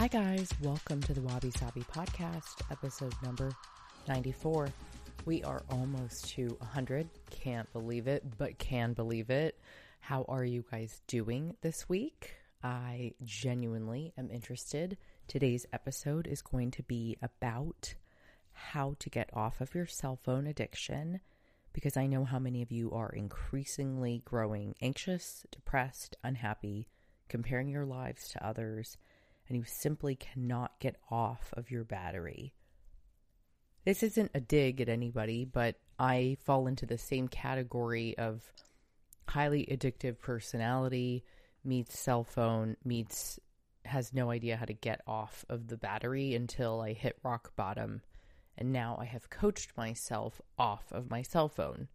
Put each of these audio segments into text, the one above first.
Hi, guys. Welcome to the Wabi Sabi podcast, episode number 94. We are almost to 100. Can't believe it, but can believe it. How are you guys doing this week? I genuinely am interested. Today's episode is going to be about how to get off of your cell phone addiction because I know how many of you are increasingly growing anxious, depressed, unhappy, comparing your lives to others, and you simply cannot get off of your battery. This isn't a dig at anybody, but I fall into the same category of highly addictive personality meets cell phone meets has no idea how to get off of the battery until I hit rock bottom and now I have coached myself off of my cell phone.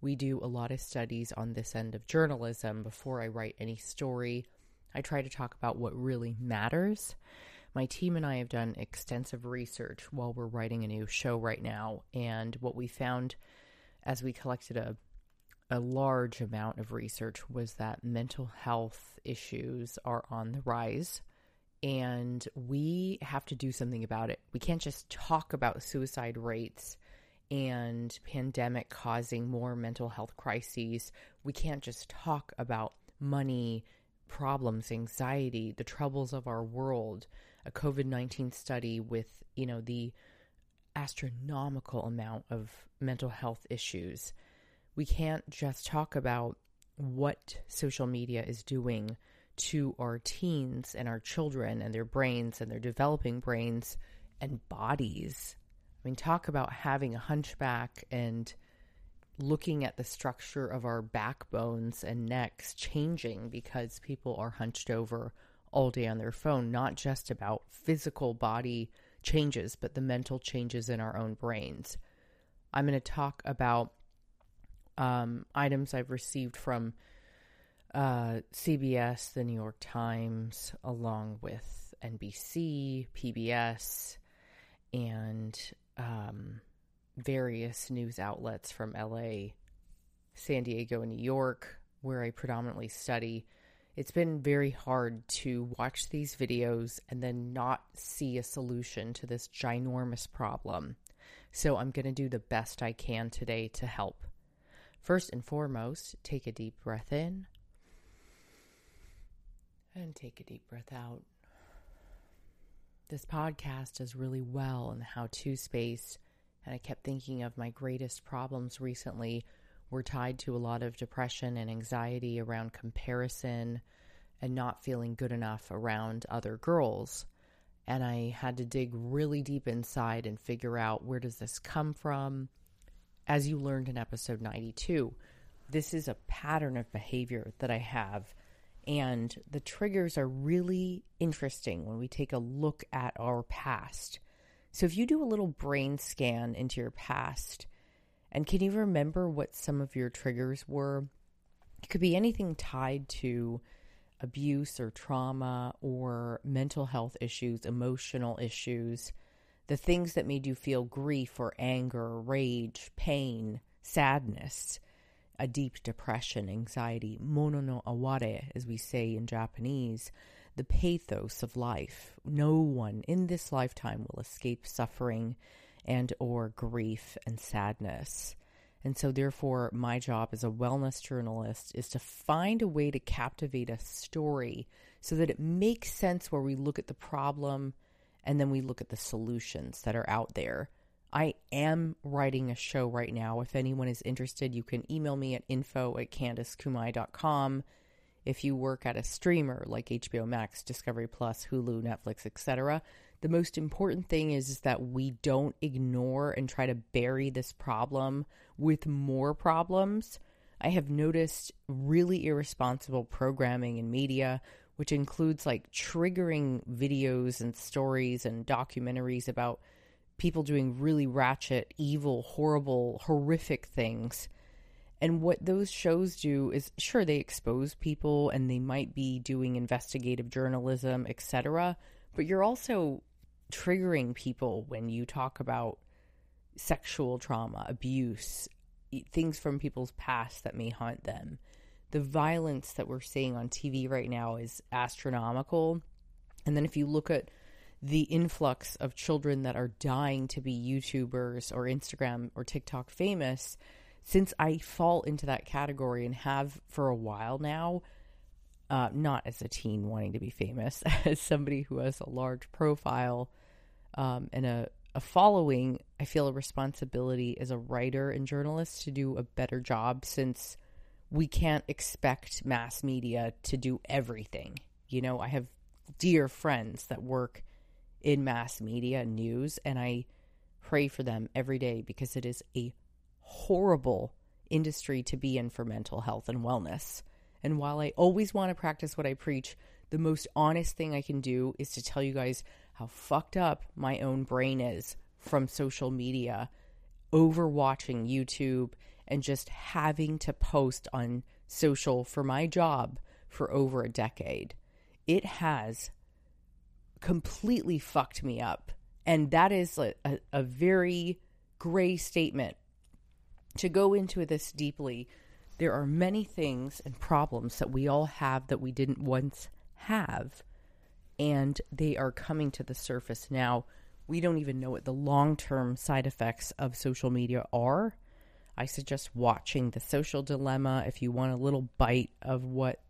We do a lot of studies on this end of journalism before I write any story. I try to talk about what really matters. My team and I have done extensive research while we're writing a new show right now, and what we found as we collected a a large amount of research was that mental health issues are on the rise and we have to do something about it. We can't just talk about suicide rates and pandemic causing more mental health crises. We can't just talk about money problems, anxiety, the troubles of our world, a COVID-19 study with, you know, the astronomical amount of mental health issues. We can't just talk about what social media is doing to our teens and our children and their brains and their developing brains and bodies. I mean, talk about having a hunchback and looking at the structure of our backbones and necks changing because people are hunched over all day on their phone, not just about physical body changes, but the mental changes in our own brains. I'm going to talk about um, items I've received from uh, CBS, the New York Times, along with NBC, PBS, and um, various news outlets from LA, San Diego, and New York, where I predominantly study. It's been very hard to watch these videos and then not see a solution to this ginormous problem. So I'm going to do the best I can today to help. First and foremost, take a deep breath in and take a deep breath out. This podcast does really well in the how to space, and I kept thinking of my greatest problems recently were tied to a lot of depression and anxiety around comparison and not feeling good enough around other girls. And I had to dig really deep inside and figure out where does this come from? As you learned in episode 92, this is a pattern of behavior that I have and the triggers are really interesting when we take a look at our past. So, if you do a little brain scan into your past, and can you remember what some of your triggers were? It could be anything tied to abuse or trauma or mental health issues, emotional issues, the things that made you feel grief or anger, rage, pain, sadness a deep depression, anxiety, mono no aware, as we say in Japanese, the pathos of life. No one in this lifetime will escape suffering and or grief and sadness. And so therefore my job as a wellness journalist is to find a way to captivate a story so that it makes sense where we look at the problem and then we look at the solutions that are out there I am writing a show right now. If anyone is interested, you can email me at info at candicekumai.com. If you work at a streamer like HBO Max, Discovery Plus, Hulu, Netflix, etc., the most important thing is, is that we don't ignore and try to bury this problem with more problems. I have noticed really irresponsible programming in media, which includes like triggering videos and stories and documentaries about people doing really ratchet, evil, horrible, horrific things. And what those shows do is sure they expose people and they might be doing investigative journalism, etc., but you're also triggering people when you talk about sexual trauma, abuse, things from people's past that may haunt them. The violence that we're seeing on TV right now is astronomical. And then if you look at the influx of children that are dying to be YouTubers or Instagram or TikTok famous, since I fall into that category and have for a while now, uh, not as a teen wanting to be famous, as somebody who has a large profile um, and a, a following, I feel a responsibility as a writer and journalist to do a better job since we can't expect mass media to do everything. You know, I have dear friends that work in mass media and news, and I pray for them every day because it is a horrible industry to be in for mental health and wellness. And while I always want to practice what I preach, the most honest thing I can do is to tell you guys how fucked up my own brain is from social media, overwatching YouTube, and just having to post on social for my job for over a decade. It has completely fucked me up. And that is a, a, a very gray statement. To go into this deeply, there are many things and problems that we all have that we didn't once have, and they are coming to the surface now. We don't even know what the long term side effects of social media are. I suggest watching The Social Dilemma if you want a little bite of what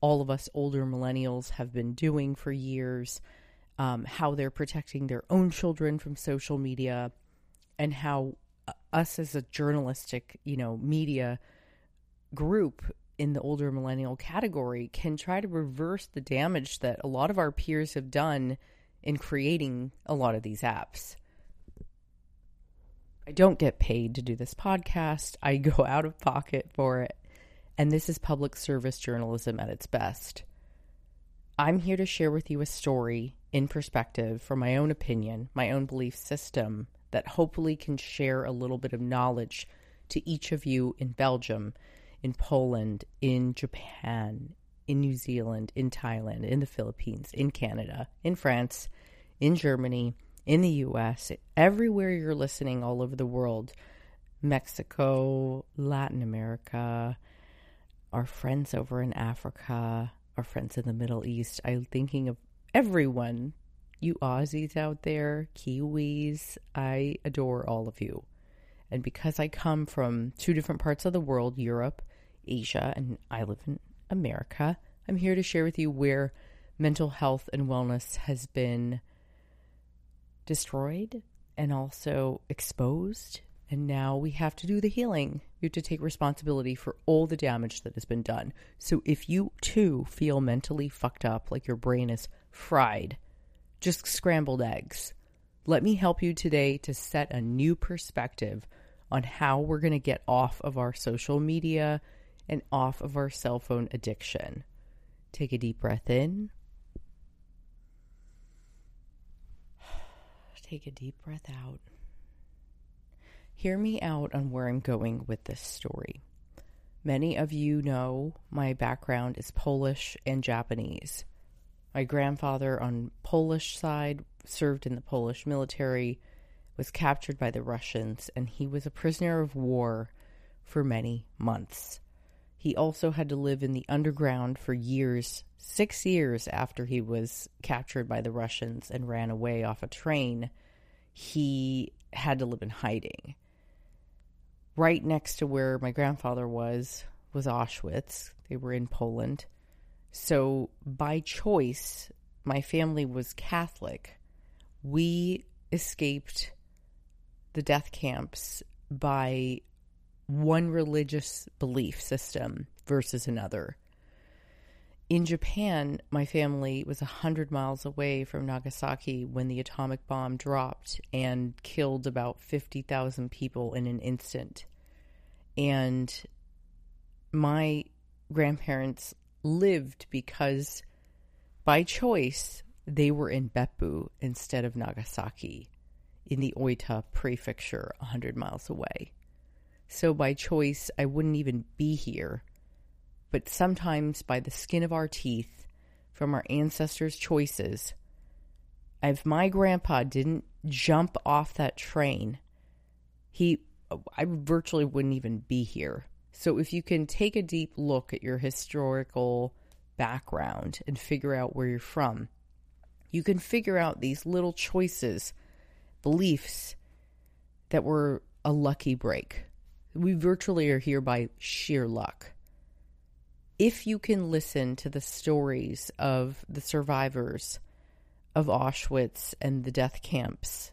all of us older millennials have been doing for years um, how they're protecting their own children from social media, and how us as a journalistic, you know, media group in the older millennial category can try to reverse the damage that a lot of our peers have done in creating a lot of these apps. I don't get paid to do this podcast. I go out of pocket for it. And this is public service journalism at its best. I'm here to share with you a story in perspective from my own opinion, my own belief system that hopefully can share a little bit of knowledge to each of you in Belgium, in Poland, in Japan, in New Zealand, in Thailand, in the Philippines, in Canada, in France, in Germany, in the US, everywhere you're listening all over the world, Mexico, Latin America, our friends over in Africa, our friends in the Middle East. I'm thinking of everyone, you Aussies out there, Kiwis, I adore all of you. And because I come from two different parts of the world, Europe, Asia, and I live in America, I'm here to share with you where mental health and wellness has been destroyed and also exposed. And now we have to do the healing. We have to take responsibility for all the damage that has been done. So if you too feel mentally fucked up, like your brain is fried, just scrambled eggs. Let me help you today to set a new perspective on how we're going to get off of our social media and off of our cell phone addiction. Take a deep breath in. Take a deep breath out. Hear me out on where I'm going with this story. Many of you know my background is Polish and Japanese. My grandfather on Polish side served in the Polish military, was captured by the Russians, and he was a prisoner of war for many months. He also had to live in the underground for years, six years after he was captured by the Russians and ran away off a train. He had to live in hiding. Right next to where my grandfather was was Auschwitz. They were in Poland. So, by choice, my family was Catholic. We escaped the death camps by one religious belief system versus another. In Japan, my family was 100 miles away from Nagasaki when the atomic bomb dropped and killed about 50,000 people in an instant. And my grandparents lived because by choice they were in Beppu instead of Nagasaki in the Oita prefecture 100 miles away. So by choice I wouldn't even be here. But sometimes by the skin of our teeth from our ancestors' choices, if my grandpa didn't jump off that train, he I virtually wouldn't even be here. So if you can take a deep look at your historical background and figure out where you're from, You can figure out these little choices, beliefs that were a lucky break. We virtually are here by sheer luck. If you can listen to the stories of the survivors of Auschwitz and the death camps,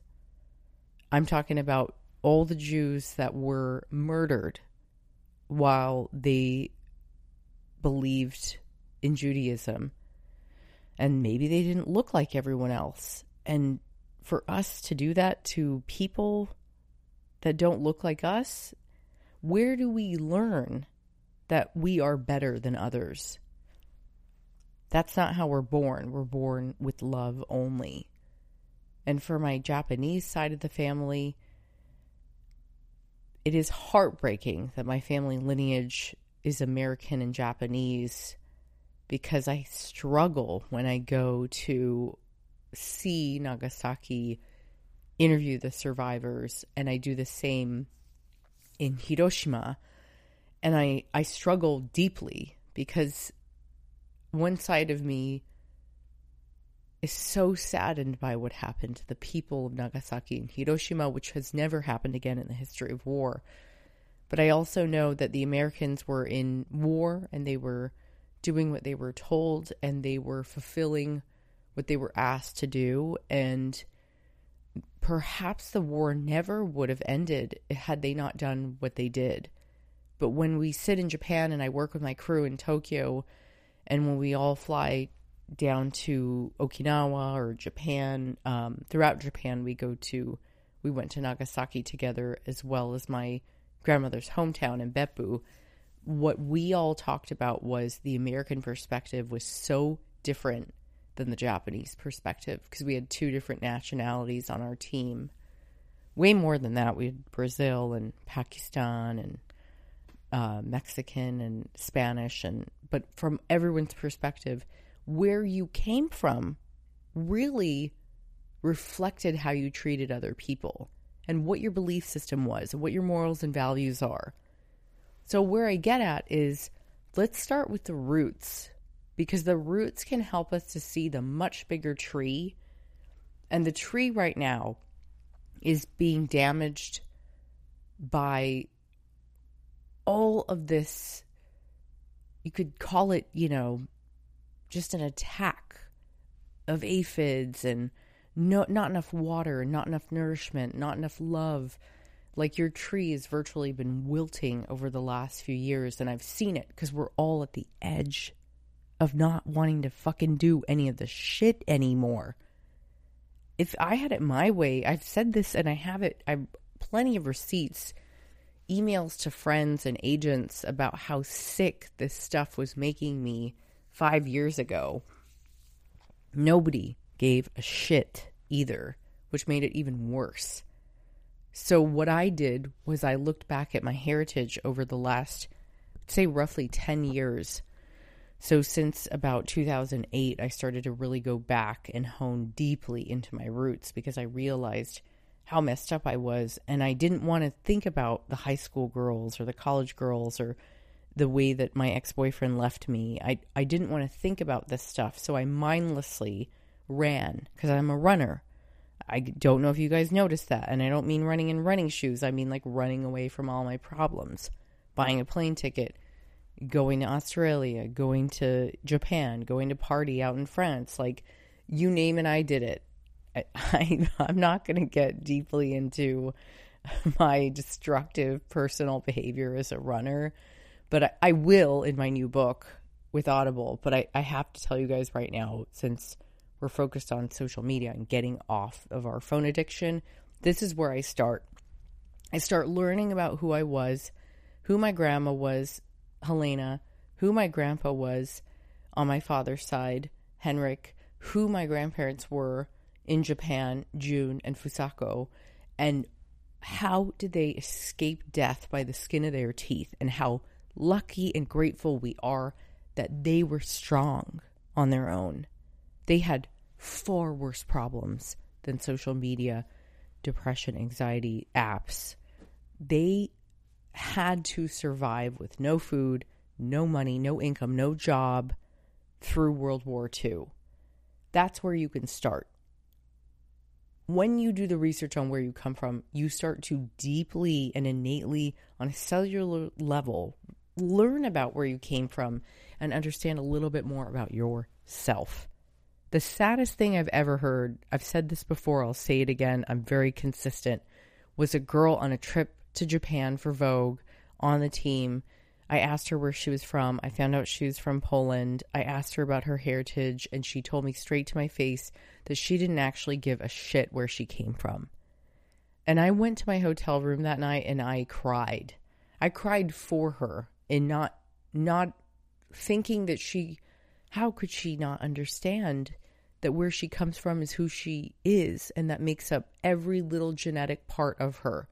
I'm talking about all the Jews that were murdered while they believed in Judaism. And maybe they didn't look like everyone else. And for us to do that to people that don't look like us, where do we learn that we are better than others? That's not how we're born. We're born with love only. And for my Japanese side of the family, it is heartbreaking that my family lineage is American and Japanese because I struggle when I go to see Nagasaki, interview the survivors, and I do the same in Hiroshima. And I, I struggle deeply because one side of me is so saddened by what happened to the people of Nagasaki and Hiroshima, which has never happened again in the history of war. But I also know that the Americans were in war and they were doing what they were told and they were fulfilling what they were asked to do. And perhaps the war never would have ended had they not done what they did. But when we sit in Japan and I work with my crew in Tokyo, and when we all fly down to Okinawa or Japan. Um, throughout Japan, we go to, we went to Nagasaki together as well as my grandmother's hometown in Beppu. What we all talked about was the American perspective was so different than the Japanese perspective because we had two different nationalities on our team. Way more than that, we had Brazil and Pakistan and uh, Mexican and Spanish, and but from everyone's perspective, where you came from really reflected how you treated other people and what your belief system was and what your morals and values are. So, where I get at is let's start with the roots because the roots can help us to see the much bigger tree. And the tree right now is being damaged by all of this. You could call it, you know, just an attack of aphids and no, not enough water, not enough nourishment, not enough love. Like your tree has virtually been wilting over the last few years, and I've seen it because we're all at the edge of not wanting to fucking do any of the shit anymore. If I had it my way, I've said this and I have it, I've plenty of receipts, emails to friends and agents about how sick this stuff was making me five years ago, nobody gave a shit either, which made it even worse. So, what I did was I looked back at my heritage over the last, say, roughly 10 years. So, since about 2008, I started to really go back and hone deeply into my roots because I realized how messed up I was. And I didn't want to think about the high school girls or the college girls or the way that my ex-boyfriend left me. I I didn't want to think about this stuff, so I mindlessly ran cuz I'm a runner. I don't know if you guys noticed that, and I don't mean running in running shoes. I mean like running away from all my problems. Buying a plane ticket, going to Australia, going to Japan, going to party out in France, like you name it, I did it. I, I I'm not going to get deeply into my destructive personal behavior as a runner but I, I, will in my new book with Audible. But I, I have to tell you guys right now, since we're focused on social media and getting off of our phone addiction, this is where I start. I start learning about who I was, who my grandma was, Helena, who my grandpa was on my father's side, Henrik, who my grandparents were in Japan, June, and Fusako, and how did they escape death by the skin of their teeth, and how lucky and grateful we are that they were strong on their own. They had far worse problems than social media, depression, anxiety, apps. They had to survive with no food, no money, no income, no job through World War II. That's where you can start. When you do the research on where you come from, you start to deeply and innately, on a cellular level, learn about where you came from and understand a little bit more about yourself. The saddest thing I've ever heard, I've said this before, I'll say it again, I'm very consistent, was a girl on a trip to Japan for Vogue on the team. I asked her where she was from. I found out she was from Poland. I asked her about her heritage, and she told me straight to my face that she didn't actually give a shit where she came from. And I went to my hotel room that night and I cried. I cried for her and not not thinking that she how could she not understand that where she comes from is who she is and that makes up every little genetic part of her?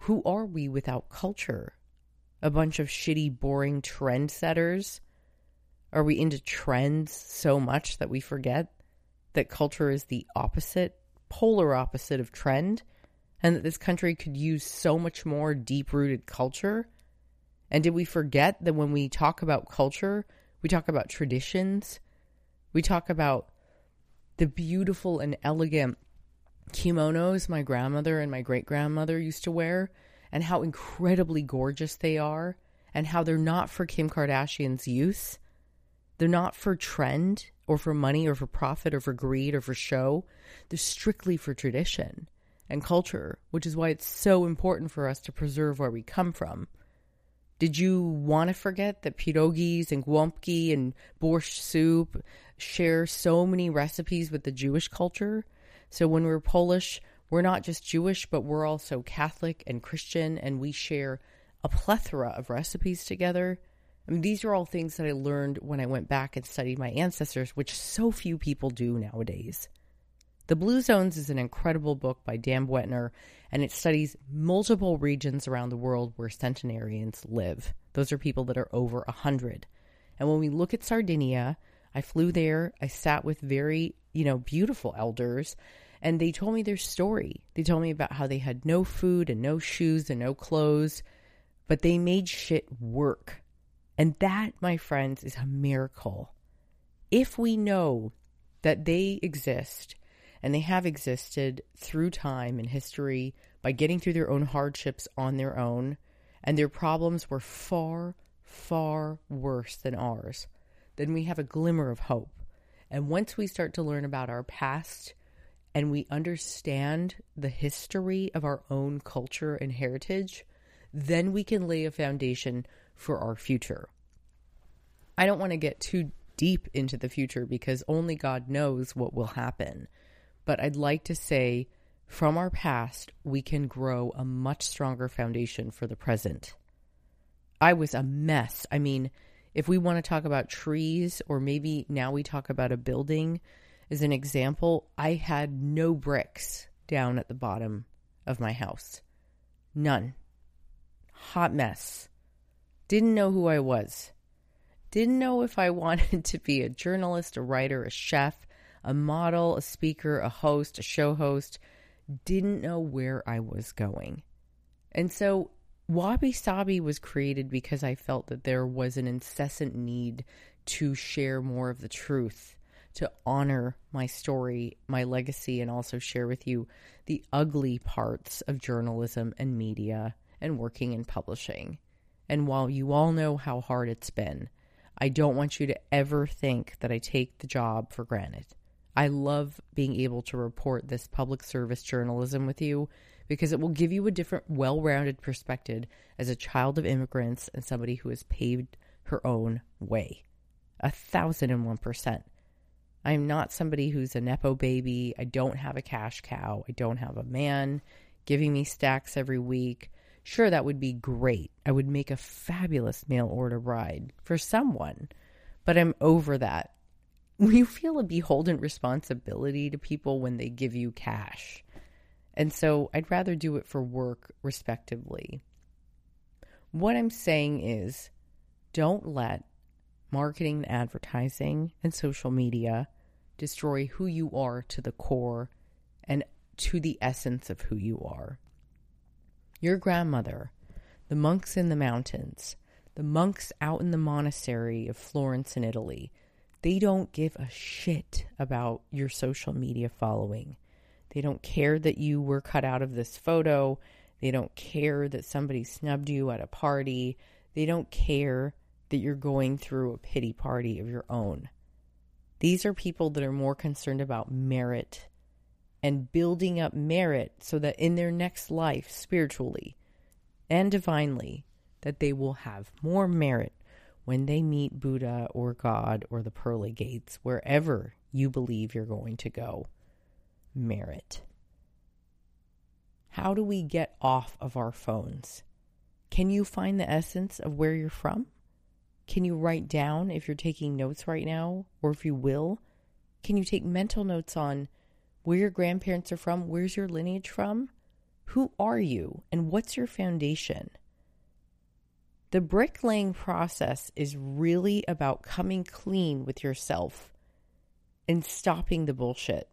Who are we without culture? A bunch of shitty boring trendsetters? Are we into trends so much that we forget that culture is the opposite polar opposite of trend and that this country could use so much more deep rooted culture and did we forget that when we talk about culture, we talk about traditions, we talk about the beautiful and elegant kimonos my grandmother and my great grandmother used to wear, and how incredibly gorgeous they are, and how they're not for Kim Kardashian's use. They're not for trend or for money or for profit or for greed or for show. They're strictly for tradition and culture, which is why it's so important for us to preserve where we come from. Did you want to forget that pierogies and głąbki and borscht soup share so many recipes with the Jewish culture? So when we're Polish, we're not just Jewish, but we're also Catholic and Christian, and we share a plethora of recipes together. I mean, these are all things that I learned when I went back and studied my ancestors, which so few people do nowadays. The Blue Zones is an incredible book by Dan Buettner, and it studies multiple regions around the world where centenarians live. Those are people that are over 100. And when we look at Sardinia, I flew there, I sat with very, you know, beautiful elders, and they told me their story. They told me about how they had no food and no shoes and no clothes, but they made shit work. And that, my friends, is a miracle. If we know that they exist and they have existed through time and history by getting through their own hardships on their own, and their problems were far, far worse than ours, then we have a glimmer of hope. And once we start to learn about our past and we understand the history of our own culture and heritage, then we can lay a foundation for our future. I don't want to get too deep into the future because only God knows what will happen. But I'd like to say from our past, we can grow a much stronger foundation for the present. I was a mess. I mean, if we want to talk about trees, or maybe now we talk about a building as an example, I had no bricks down at the bottom of my house. None. Hot mess. Didn't know who I was. Didn't know if I wanted to be a journalist, a writer, a chef, a model, a speaker, a host, a show host, didn't know where I was going. And so Wabi Sabi was created because I felt that there was an incessant need to share more of the truth, to honor my story, my legacy, and also share with you the ugly parts of journalism and media and working in publishing. And while you all know how hard it's been, I don't want you to ever think that I take the job for granted. I love being able to report this public service journalism with you because it will give you a different, well rounded perspective as a child of immigrants and somebody who has paved her own way. A thousand and one percent. I'm not somebody who's a Nepo baby. I don't have a cash cow. I don't have a man giving me stacks every week. Sure, that would be great. I would make a fabulous mail order bride for someone, but I'm over that you feel a beholden responsibility to people when they give you cash. And so I'd rather do it for work, respectively. What I'm saying is don't let marketing and advertising and social media destroy who you are to the core and to the essence of who you are. Your grandmother, the monks in the mountains, the monks out in the monastery of Florence in Italy, They don't give a shit about your social media following. They don't care that you were cut out of this photo. They don't care that somebody snubbed you at a party. They don't care that you're going through a pity party of your own. These are people that are more concerned about merit and building up merit so that in their next life, spiritually and divinely, that they will have more merit when they meet Buddha or God or the pearly gates, wherever you believe you're going to go. Merit. How do we get off of our phones? Can you find the essence of where you're from? Can you write down if you're taking notes right now, or if you will? Can you take mental notes on where your grandparents are from? Where's your lineage from? Who are you? And what's your foundation? The bricklaying process is really about coming clean with yourself and stopping the bullshit.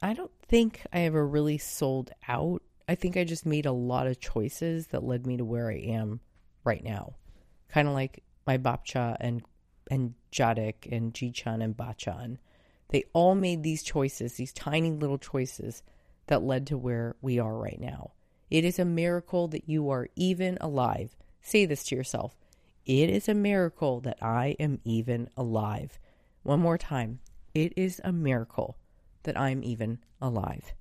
I don't think I ever really sold out. I think I just made a lot of choices that led me to where I am right now. Kind of like my Babcia and and Dziadek and Jichan and Bachan. They all made these choices, these tiny little choices that led to where we are right now. It is a miracle that you are even alive. Say this to yourself. It is a miracle that I am even alive. One more time. It is a miracle that I'm even alive.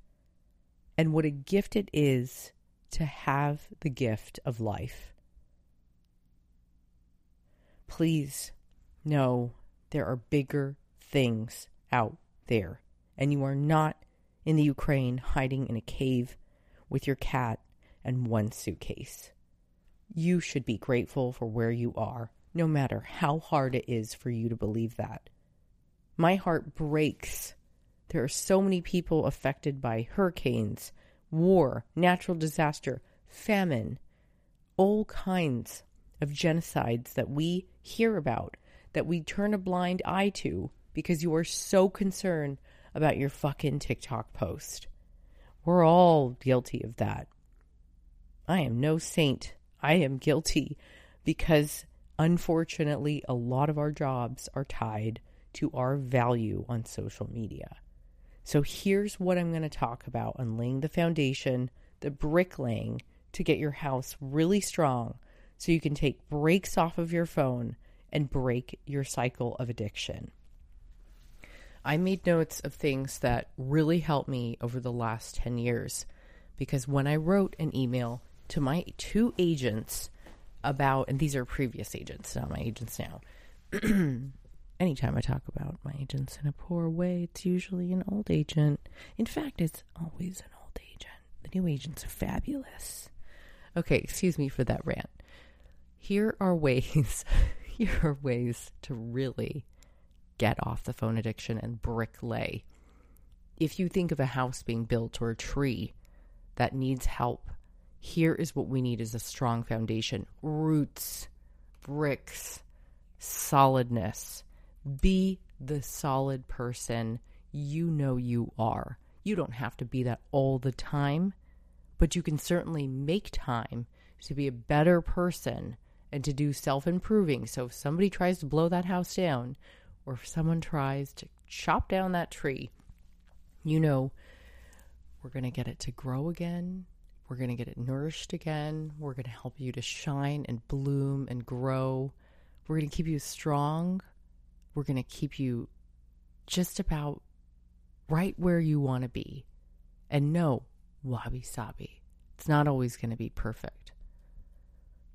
And what a gift it is to have the gift of life. Please know there are bigger things out there, and you are not in the Ukraine hiding in a cave with your cat and one suitcase. You should be grateful for where you are, no matter how hard it is for you to believe that. My heart breaks. There are so many people affected by hurricanes, war, natural disaster, famine, all kinds of genocides that we hear about, that we turn a blind eye to because you are so concerned about your fucking TikTok post. We're all guilty of that. I am no saint. I am guilty because unfortunately, a lot of our jobs are tied to our value on social media. So here's what I'm going to talk about on laying the foundation, the bricklaying to get your house really strong so you can take breaks off of your phone and break your cycle of addiction. I made notes of things that really helped me over the last 10 years because when I wrote an email to my two agents about, and these are previous agents, not my agents now. Anytime I talk about my agents in a poor way, it's usually an old agent. In fact, it's always an old agent. The new agents are fabulous. Okay, excuse me for that rant. Here are ways, here are ways to really get off the phone addiction and bricklay. If you think of a house being built or a tree that needs help, here is what we need is a strong foundation, roots, bricks, solidness. Be the solid person you know you are. You don't have to be that all the time, but you can certainly make time to be a better person and to do self improving. So if somebody tries to blow that house down, or if someone tries to chop down that tree, you know we're going to get it to grow again. We're going to get it nourished again. We're going to help you to shine and bloom and grow. We're going to keep you strong. We're going to keep you just about right where you want to be. And no, wabi sabi. It's not always going to be perfect.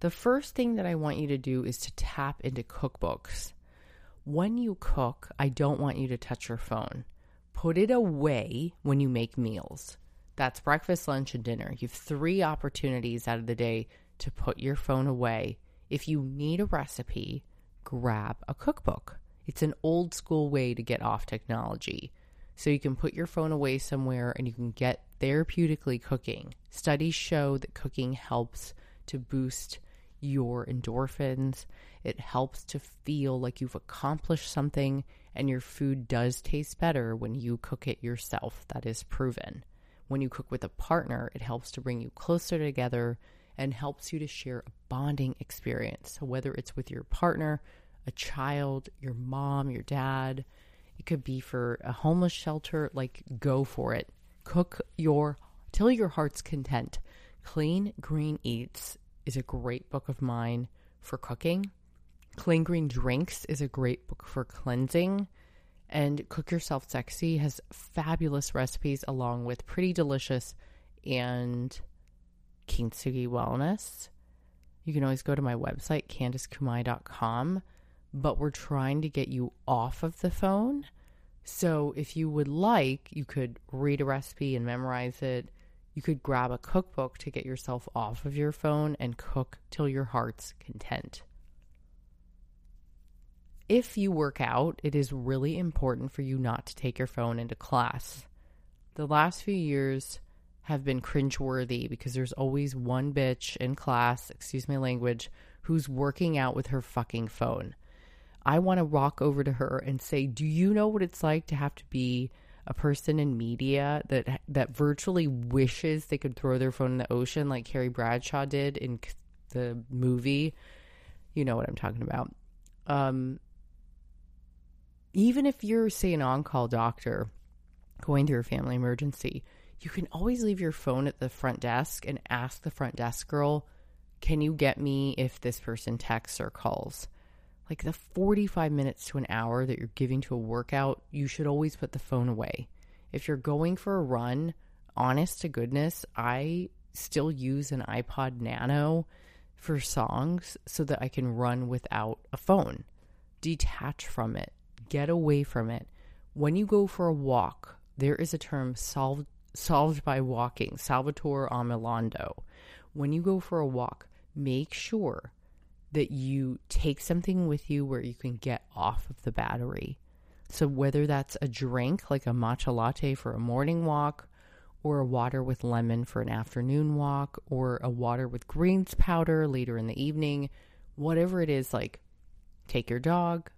The first thing that I want you to do is to tap into cookbooks when you cook, I don't want you to touch your phone. Put it away when you make meals. That's breakfast, lunch, and dinner. You have three opportunities out of the day to put your phone away. If you need a recipe, grab a cookbook. It's an old school way to get off technology. So you can put your phone away somewhere and you can get therapeutically cooking. Studies show that cooking helps to boost your endorphins. It helps to feel like you've accomplished something, and your food does taste better when you cook it yourself. That is proven. When you cook with a partner, it helps to bring you closer together and helps you to share a bonding experience. So, whether it's with your partner, a child, your mom, your dad. It could be for a homeless shelter. Like, go for it. Cook your, till your heart's content. Clean Green Eats is a great book of mine for cooking. Green Drinks is a great book for cleansing. And Cook Yourself Sexy has fabulous recipes along with Pretty Delicious and Kintsugi Wellness. You can always go to my website, CandiceKumai.com, but we're trying to get you off of the phone. So if you would like, you could read a recipe and memorize it. You could grab a cookbook to get yourself off of your phone and cook till your heart's content. If you work out, it is really important for you not to take your phone into class. The last few years have been cringeworthy because there's always one bitch in class, excuse my language, who's working out with her fucking phone. I want to walk over to her and say, "Do you know what it's like to have to be a person in media that that virtually wishes they could throw their phone in the ocean like Carrie Bradshaw did in the movie? You know what I'm talking about. Um, even if you're, say, an on call doctor going through a family emergency, you can always leave your phone at the front desk and ask the front desk girl, Can you get me if this person texts or calls? Like the 45 minutes to an hour that you're giving to a workout, you should always put the phone away. If you're going for a run, honest to goodness, I still use an iPod Nano for songs so that I can run without a phone. Detach from it get away from it. When you go for a walk, there is a term solved solved by walking, Solvitur ambulando. When you go for a walk, make sure that you take something with you where you can get off of the battery. So whether that's a drink like a matcha latte for a morning walk or a water with lemon for an afternoon walk or a water with greens powder later in the evening, whatever it is like take your dog,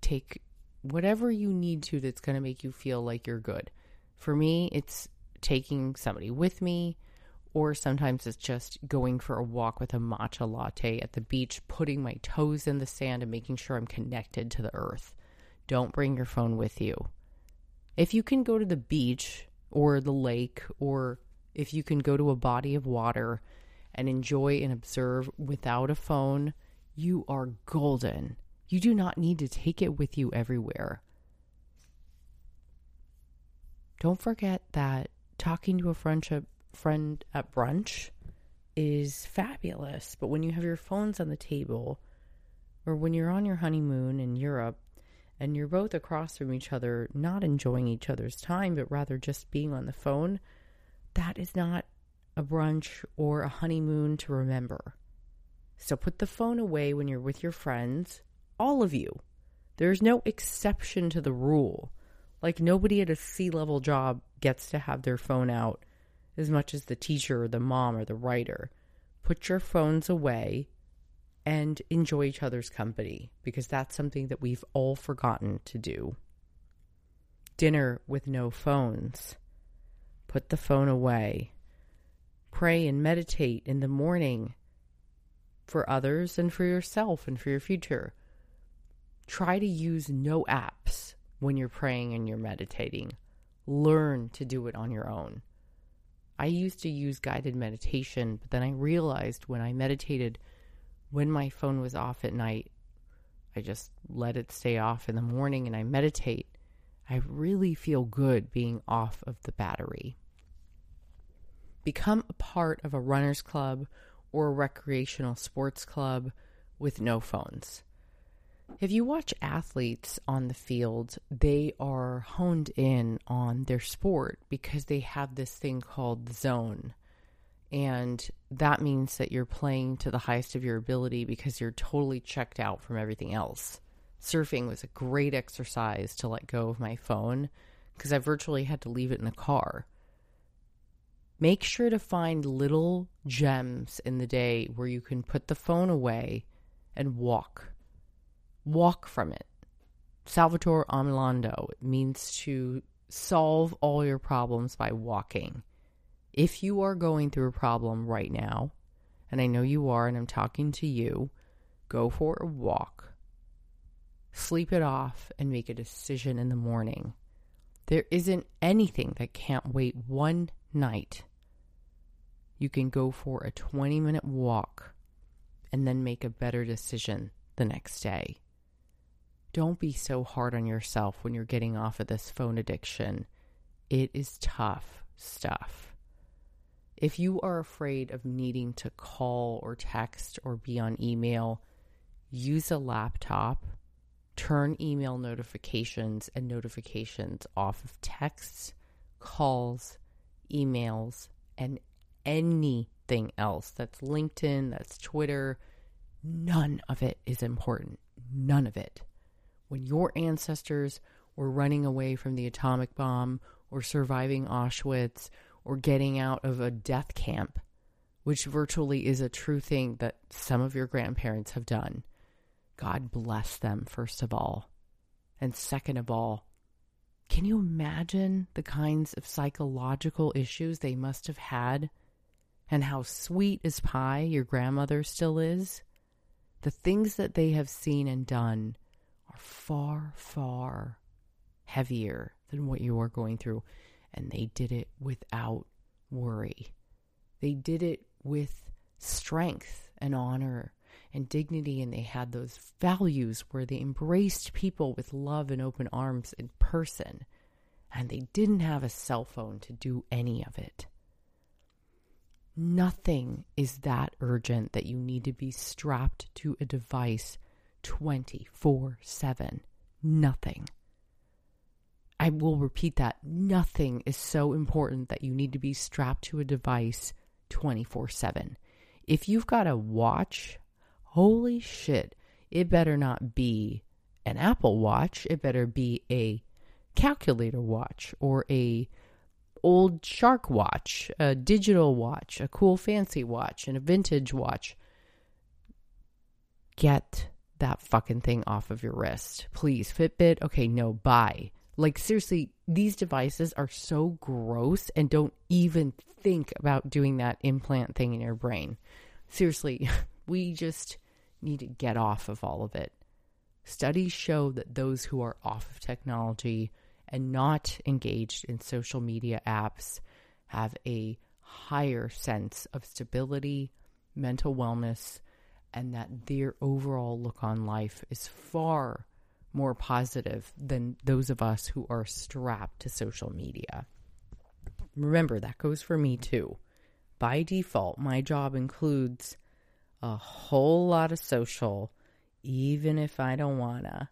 take whatever you need to that's going to make you feel like you're good. For me, it's taking somebody with me, or sometimes it's just going for a walk with a matcha latte at the beach, putting my toes in the sand and making sure I'm connected to the earth. Don't bring your phone with you. If you can go to the beach or the lake, or if you can go to a body of water and enjoy and observe without a phone, you are golden. You do not need to take it with you everywhere. Don't forget that talking to a friendship friend at brunch is fabulous, but when you have your phones on the table or when you're on your honeymoon in Europe and you're both across from each other, not enjoying each other's time, but rather just being on the phone, that is not a brunch or a honeymoon to remember. So put the phone away when you're with your friends all of you. There's no exception to the rule. Like nobody at a C level job gets to have their phone out as much as the teacher or the mom or the writer. Put your phones away and enjoy each other's company because that's something that we've all forgotten to do. Dinner with no phones. Put the phone away. Pray and meditate in the morning for others and for yourself and for your future try to use no apps when you're praying and you're meditating. Learn to do it on your own. I used to use guided meditation, but then I realized when I meditated, when my phone was off at night, I just let it stay off in the morning and I meditate. I really feel good being off of the battery. Become a part of a runner's club or a recreational sports club with no phones. If you watch athletes on the field, they are honed in on their sport because they have this thing called the zone. And that means that you're playing to the highest of your ability because you're totally checked out from everything else. Surfing was a great exercise to let go of my phone because I virtually had to leave it in the car. Make sure to find little gems in the day where you can put the phone away and walk walk from it. Solvitur ambulando means to solve all your problems by walking. If you are going through a problem right now, and I know you are, and I'm talking to you, go for a walk. sleep it off, and make a decision in the morning. There isn't anything that can't wait one night. You can go for a 20 minute walk and then make a better decision the next day. Don't be so hard on yourself when you're getting off of this phone addiction. It is tough stuff. If you are afraid of needing to call or text or be on email, use a laptop, turn email notifications and notifications off of texts, calls, emails, and anything else that's LinkedIn, that's Twitter. None of it is important. None of it. When your ancestors were running away from the atomic bomb or surviving Auschwitz or getting out of a death camp, which virtually is a true thing that some of your grandparents have done. God bless them, first of all. And second of all, can you imagine the kinds of psychological issues they must have had? And how sweet as pie your grandmother still is? The things that they have seen and done are far, far heavier than what you are going through and they did it without worry. They did it with strength and honor and dignity, and they had those values where they embraced people with love and open arms in person, and they didn't have a cell phone to do any of it. Nothing is that urgent that you need to be strapped to a device 24 7. Nothing. I will repeat that. Nothing is so important that you need to be strapped to a device 24 7. If you've got a watch, holy shit, it better not be an Apple Watch. It better be a calculator watch or a old shark watch, a digital watch, a cool fancy watch, and a vintage watch. Get that fucking thing off of your wrist. Please, Fitbit. Okay, no, buy. Like, seriously, these devices are so gross and don't even think about doing that implant thing in your brain. Seriously, we just need to get off of all of it. Studies show that those who are off of technology and not engaged in social media apps have a higher sense of stability, mental wellness, and that their overall look on life is far more positive than those of us who are strapped to social media. Remember, that goes for me too. By default, my job includes a whole lot of social, even if I don't wanna.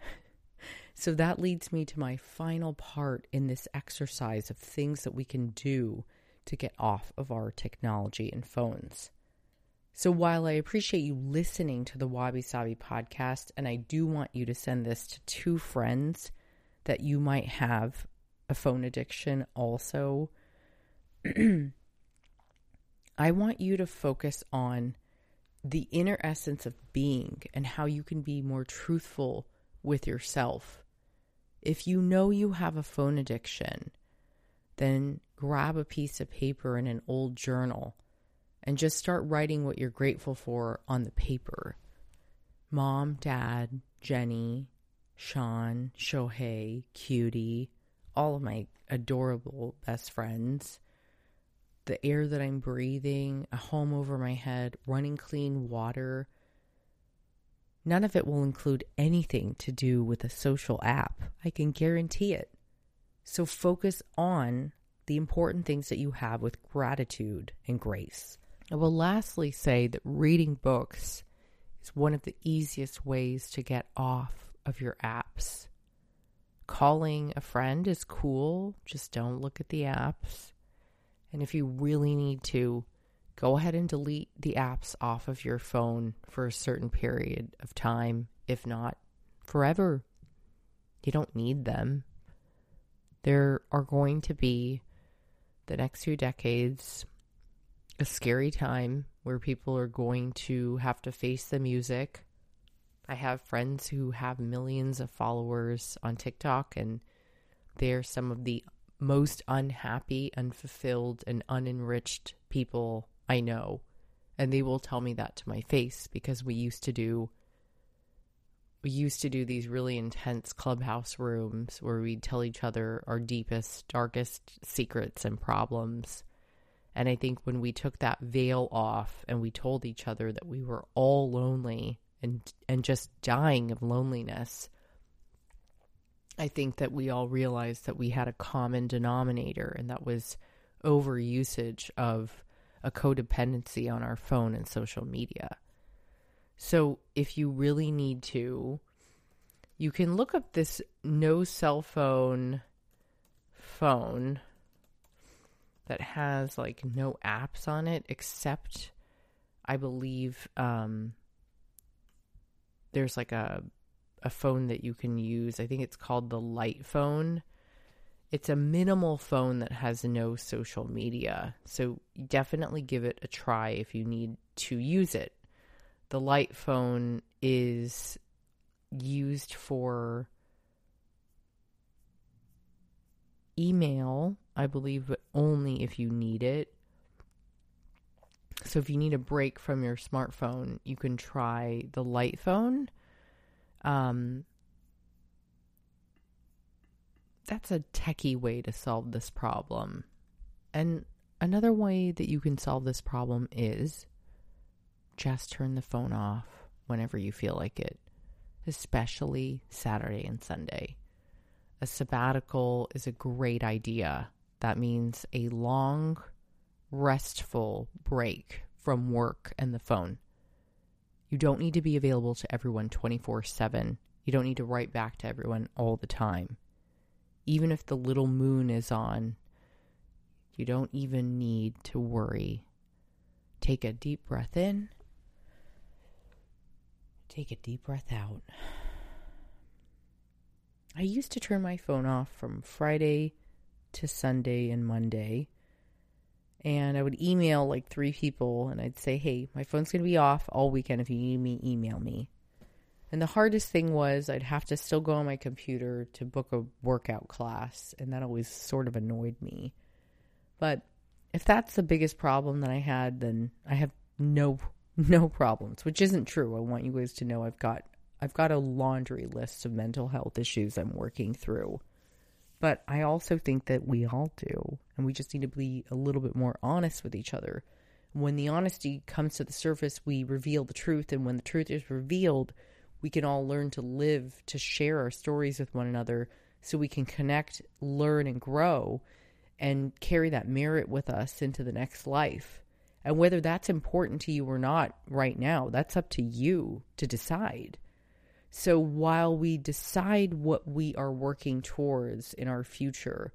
so that leads me to my final part in this exercise of things that we can do to get off of our technology and phones. So while I appreciate you listening to the Wabi Sabi podcast, and I do want you to send this to two friends that you might have a phone addiction also, I want you to focus on the inner essence of being and how you can be more truthful with yourself. If you know you have a phone addiction, then grab a piece of paper and an old journal and just start writing what you're grateful for on the paper. Mom, Dad, Jenny, Sean, Shohei, Cutie, all of my adorable best friends, the air that I'm breathing, a home over my head, running clean water. None of it will include anything to do with a social app. I can guarantee it. So focus on the important things that you have with gratitude and grace. I will lastly say that reading books is one of the easiest ways to get off of your apps. Calling a friend is cool, just don't look at the apps. And if you really need to, go ahead and delete the apps off of your phone for a certain period of time, if not forever. You don't need them. There are going to be the next few decades a scary time where people are going to have to face the music. I have friends who have millions of followers on TikTok, and they're some of the most unhappy, unfulfilled, and unenriched people I know. And they will tell me that to my face because we used to do we used to do these really intense clubhouse rooms where we'd tell each other our deepest, darkest secrets and problems. And I think when we took that veil off and we told each other that we were all lonely and and just dying of loneliness, I think that we all realized that we had a common denominator and that was overusage of a codependency on our phone and social media. So if you really need to, you can look up this no cell phone phone that has like no apps on it except I believe um, there's like a a phone that you can use. I think it's called the Light phone. It's a minimal phone that has no social media. So definitely give it a try if you need to use it the light phone is used for email, I believe, but only if you need it. So if you need a break from your smartphone, you can try the light phone. Um, that's a techie way to solve this problem. And another way that you can solve this problem is just turn the phone off whenever you feel like it, especially Saturday and Sunday. A sabbatical is a great idea. That means a long, restful break from work and the phone. You don't need to be available to everyone 24 7. You don't need to write back to everyone all the time. Even if the little moon is on, you don't even need to worry. Take a deep breath in Take a deep breath out. I used to turn my phone off from Friday to Sunday and Monday. And I would email like three people and I'd say, hey, my phone's going to be off all weekend. If you need me, email me. And the hardest thing was I'd have to still go on my computer to book a workout class. And that always sort of annoyed me. But if that's the biggest problem that I had, then I have no no problems, which isn't true. I want you guys to know I've got I've got a laundry list of mental health issues I'm working through. But I also think that we all do, and we just need to be a little bit more honest with each other. When the honesty comes to the surface, we reveal the truth, and when the truth is revealed, we can all learn to live, to share our stories with one another so we can connect, learn, and grow and carry that merit with us into the next life. And whether that's important to you or not right now, that's up to you to decide. So while we decide what we are working towards in our future,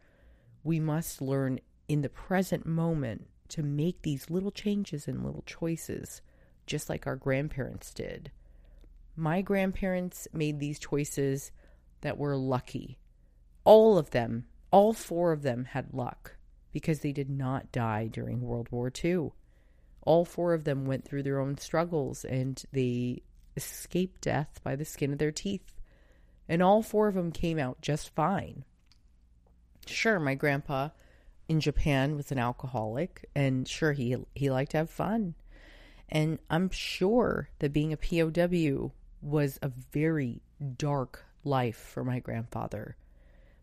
we must learn in the present moment to make these little changes and little choices, just like our grandparents did. My grandparents made these choices that were lucky. All of them, all four of them had luck because they did not die during World War II all four of them went through their own struggles and they escaped death by the skin of their teeth. And all four of them came out just fine. Sure, my grandpa in Japan was an alcoholic, and sure, he, he liked to have fun. And I'm sure that being a POW was a very dark life for my grandfather.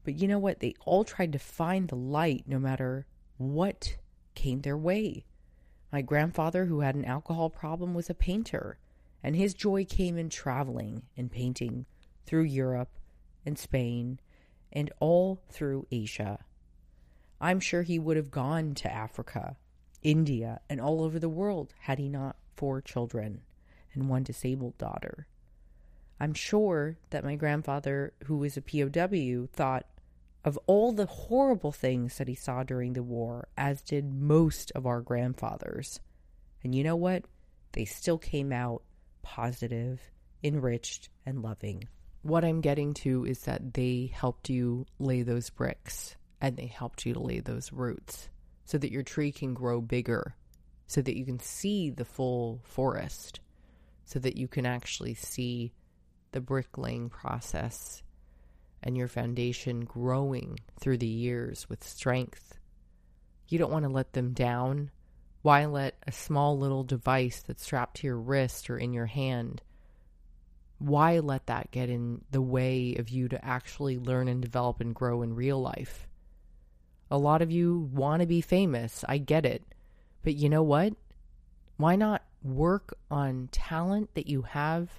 But you know what? They all tried to find the light no matter what came their way. My grandfather, who had an alcohol problem, was a painter, and his joy came in traveling and painting through Europe and Spain and all through Asia. I'm sure he would have gone to Africa, India, and all over the world had he not four children and one disabled daughter. I'm sure that my grandfather, who was a POW, thought, of all the horrible things that he saw during the war, as did most of our grandfathers. And you know what? They still came out positive, enriched, and loving. What I'm getting to is that they helped you lay those bricks and they helped you to lay those roots so that your tree can grow bigger, so that you can see the full forest, so that you can actually see the bricklaying process and your foundation growing through the years with strength. You don't want to let them down. Why let a small little device that's strapped to your wrist or in your hand? Why let that get in the way of you to actually learn and develop and grow in real life? A lot of you want to be famous. I get it. But you know what? Why not work on talent that you have,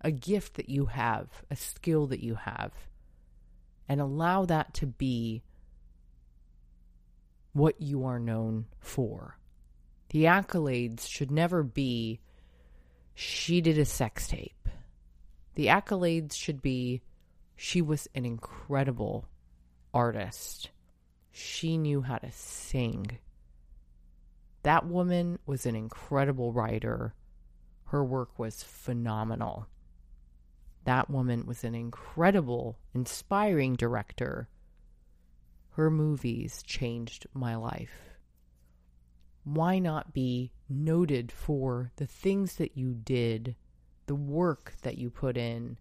a gift that you have, a skill that you have, and allow that to be what you are known for? The accolades should never be, she did a sex tape. The accolades should be, she was an incredible artist. She knew how to sing. That woman was an incredible writer. Her work was phenomenal. That woman was an incredible, inspiring director. Her movies changed my life why not be noted for the things that you did, the work that you put in,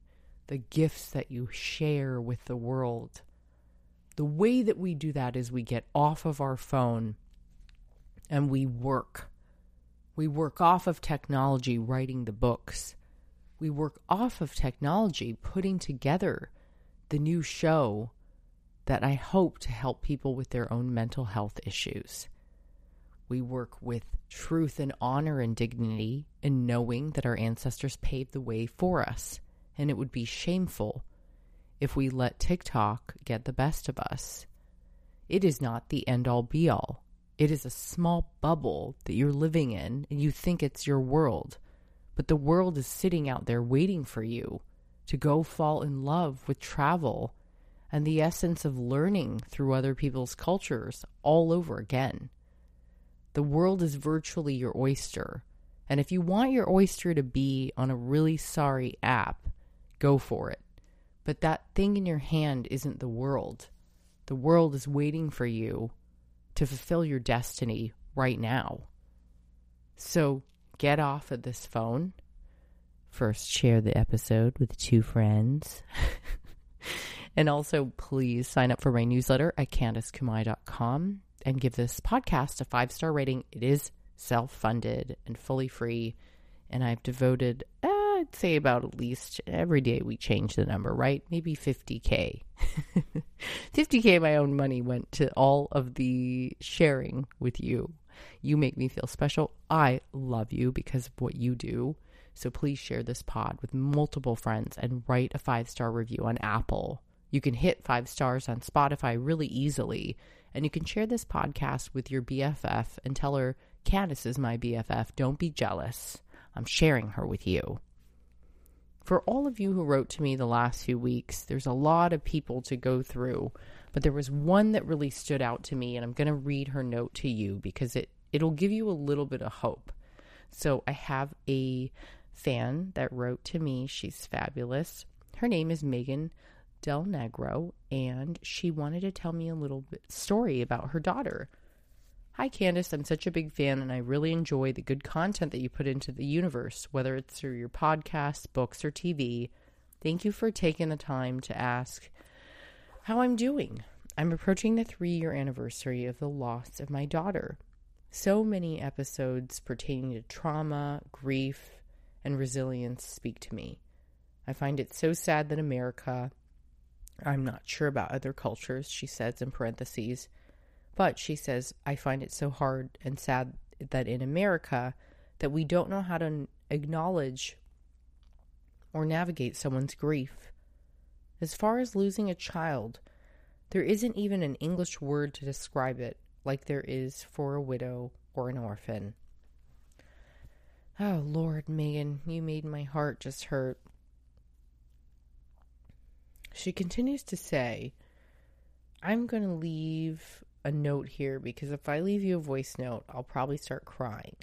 the gifts that you share with the world? The way that we do that is we get off of our phone and we work. We work off of technology writing the books. We work off of technology putting together the new show that I hope to help people with their own mental health issues. We work with truth and honor and dignity in knowing that our ancestors paved the way for us, and it would be shameful if we let TikTok get the best of us. It is not the end all be all. It is a small bubble that you're living in, and you think it's your world. But the world is sitting out there waiting for you to go fall in love with travel and the essence of learning through other people's cultures all over again. The world is virtually your oyster. And if you want your oyster to be on a really sorry app, go for it. But that thing in your hand isn't the world. The world is waiting for you to fulfill your destiny right now. So get off of this phone. First, share the episode with two friends. and also, please sign up for my newsletter at CandiceKumai.com and give this podcast a five star rating. It is self funded and fully free. And I've devoted, uh, I'd say about at least every day we change the number, right? Maybe 50K. 50K of my own money went to all of the sharing with you. You make me feel special. I love you because of what you do. So please share this pod with multiple friends and write a five star review on Apple. You can hit five stars on Spotify really easily and you can share this podcast with your BFF and tell her, Candice is my BFF. Don't be jealous. I'm sharing her with you. For all of you who wrote to me the last few weeks, there's a lot of people to go through, but there was one that really stood out to me, and I'm going to read her note to you because it, it'll give you a little bit of hope. So I have a fan that wrote to me. She's fabulous. Her name is Megan Del Negro, and she wanted to tell me a little bit story about her daughter. Hi, Candice. I'm such a big fan, and I really enjoy the good content that you put into the universe, whether it's through your podcasts, books, or TV. Thank you for taking the time to ask how I'm doing. I'm approaching the three year anniversary of the loss of my daughter. So many episodes pertaining to trauma, grief, and resilience speak to me. I find it so sad that America I'm not sure about other cultures, she says in parentheses. But she says, I find it so hard and sad that in America that we don't know how to acknowledge or navigate someone's grief. As far as losing a child, there isn't even an English word to describe it like there is for a widow or an orphan. Oh, Lord, Megan, you made my heart just hurt. She continues to say, I'm going to leave a note here because if I leave you a voice note, I'll probably start crying.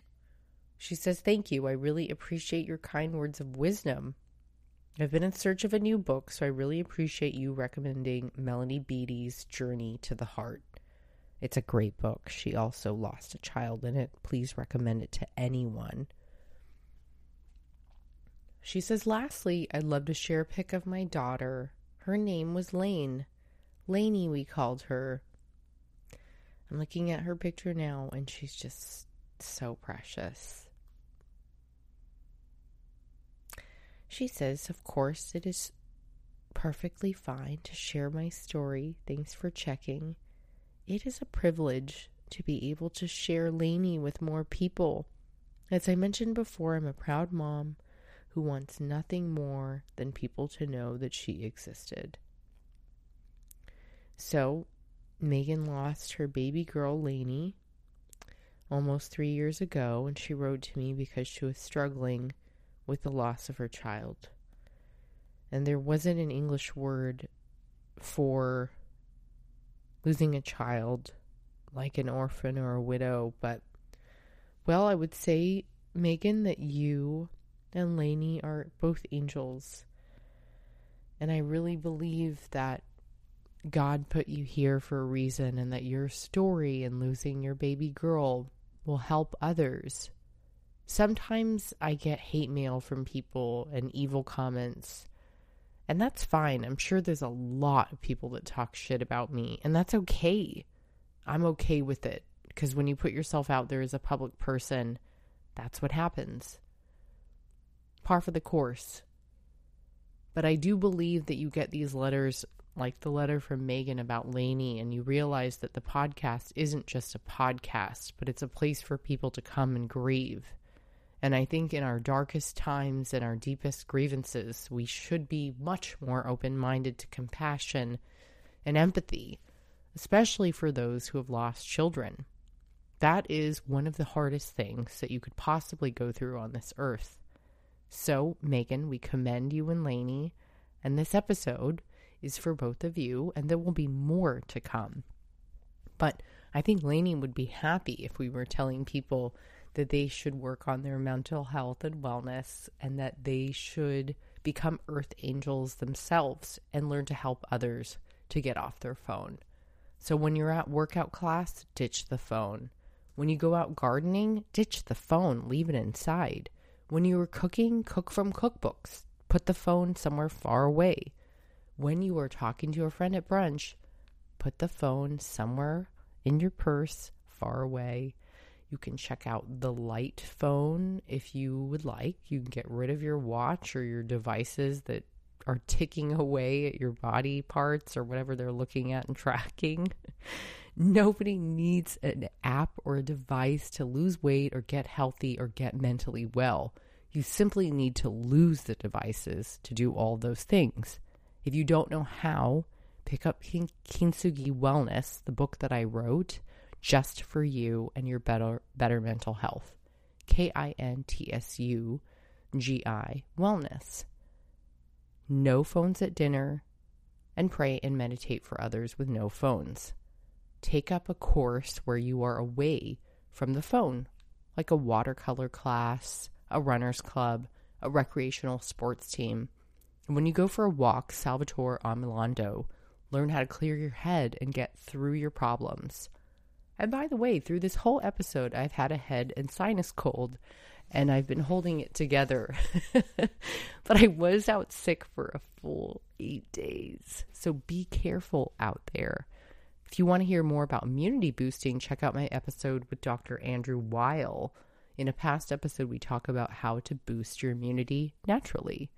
She says, Thank you. I really appreciate your kind words of wisdom. I've been in search of a new book, so I really appreciate you recommending Melanie Beattie's Journey to the Heart. It's a great book. She also lost a child in it. Please recommend it to anyone. She says, Lastly, I'd love to share a pic of my daughter her name was Lane. Laney, we called her. I'm looking at her picture now, and she's just so precious. She says, Of course, it is perfectly fine to share my story. Thanks for checking. It is a privilege to be able to share Laney with more people. As I mentioned before, I'm a proud mom who wants nothing more than people to know that she existed. So, Megan lost her baby girl, Lainey, almost three years ago, and she wrote to me because she was struggling with the loss of her child. And there wasn't an English word for losing a child like an orphan or a widow, but well, I would say, Megan, that you and Lainey are both angels. And I really believe that God put you here for a reason and that your story in losing your baby girl will help others. Sometimes I get hate mail from people and evil comments, and that's fine. I'm sure there's a lot of people that talk shit about me, and that's okay. I'm okay with it because when you put yourself out there as a public person, that's what happens. Par for the course. But I do believe that you get these letters, like the letter from Megan about Lainey, and you realize that the podcast isn't just a podcast, but it's a place for people to come and grieve. And I think in our darkest times and our deepest grievances, we should be much more open minded to compassion and empathy especially for those who have lost children. That is one of the hardest things that you could possibly go through on this earth. So, Megan, we commend you and Lainey, and this episode is for both of you, and there will be more to come. But I think Lainey would be happy if we were telling people that they should work on their mental health and wellness and that they should become earth angels themselves and learn to help others to get off their phone. So when you're at workout class, ditch the phone. When you go out gardening, ditch the phone, leave it inside. When you are cooking, cook from cookbooks. Put the phone somewhere far away. When you are talking to a friend at brunch, put the phone somewhere in your purse far away. You can check out the light phone if you would like. You can get rid of your watch or your devices that are ticking away at your body parts or whatever they're looking at and tracking. Nobody needs an app or a device to lose weight or get healthy or get mentally well. You simply need to lose the devices to do all those things. If you don't know how, pick up Kintsugi Wellness, the book that I wrote just for you and your better better mental health. K I N T S U G I Wellness no phones at dinner, and pray and meditate for others with no phones. Take up a course where you are away from the phone, like a watercolor class, a runner's club, a recreational sports team. And when you go for a walk, Solvitur ambulando, learn how to clear your head and get through your problems. And by the way, through this whole episode, I've had a head and sinus cold, and I've been holding it together. but I was out sick for a full eight days. So be careful out there. If you want to hear more about immunity boosting, check out my episode with Dr. Andrew Weil. In a past episode, we talk about how to boost your immunity naturally.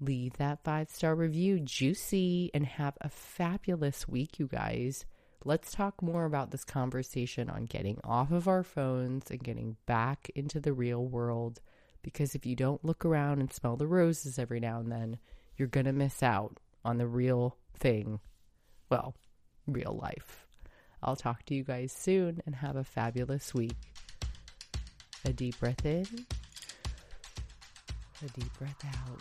Leave that five star review juicy and have a fabulous week, you guys let's talk more about this conversation on getting off of our phones and getting back into the real world. Because if you don't look around and smell the roses every now and then, you're going to miss out on the real thing. Well, real life. I'll talk to you guys soon and have a fabulous week. A deep breath in, a deep breath out.